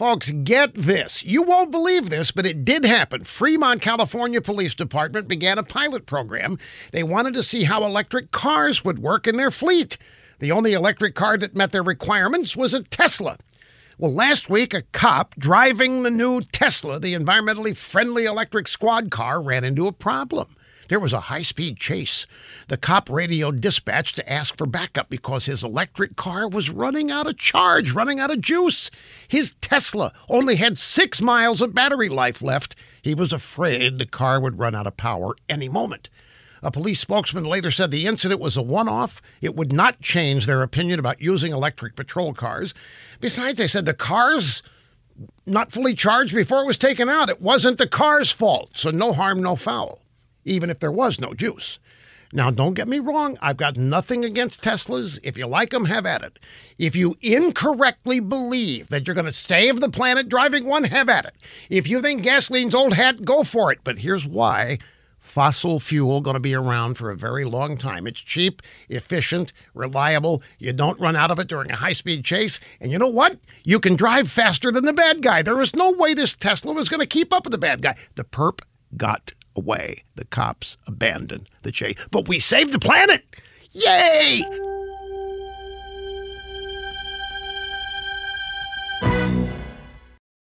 Folks, get this. You won't believe this, but it did happen. Fremont, California Police Department began a pilot program. They wanted to see how electric cars would work in their fleet. The only electric car that met their requirements was a Tesla. Well, last week, a cop driving the new Tesla, the environmentally friendly electric squad car, ran into a problem. There was a high speed chase. The cop radioed dispatch to ask for backup because his electric car was running out of charge, running out of juice. His Tesla only had six miles of battery life left. He was afraid the car would run out of power any moment. A police spokesman later said the incident was a one off. It would not change their opinion about using electric patrol cars. Besides, they said the car's not fully charged before it was taken out. It wasn't the car's fault, so no harm, no foul even if there was no juice. Now, don't get me wrong, I've got nothing against Teslas. If you like them, have at it. If you incorrectly believe that you're going to save the planet driving one, have at it. If you think gasoline's old hat, go for it. But here's why fossil fuel going to be around for a very long time. It's cheap, efficient, reliable. You don't run out of it during a high-speed chase. And you know what? You can drive faster than the bad guy. There is no way this Tesla was going to keep up with the bad guy. The perp got away. The cops abandon the chase. But we saved the planet! Yay!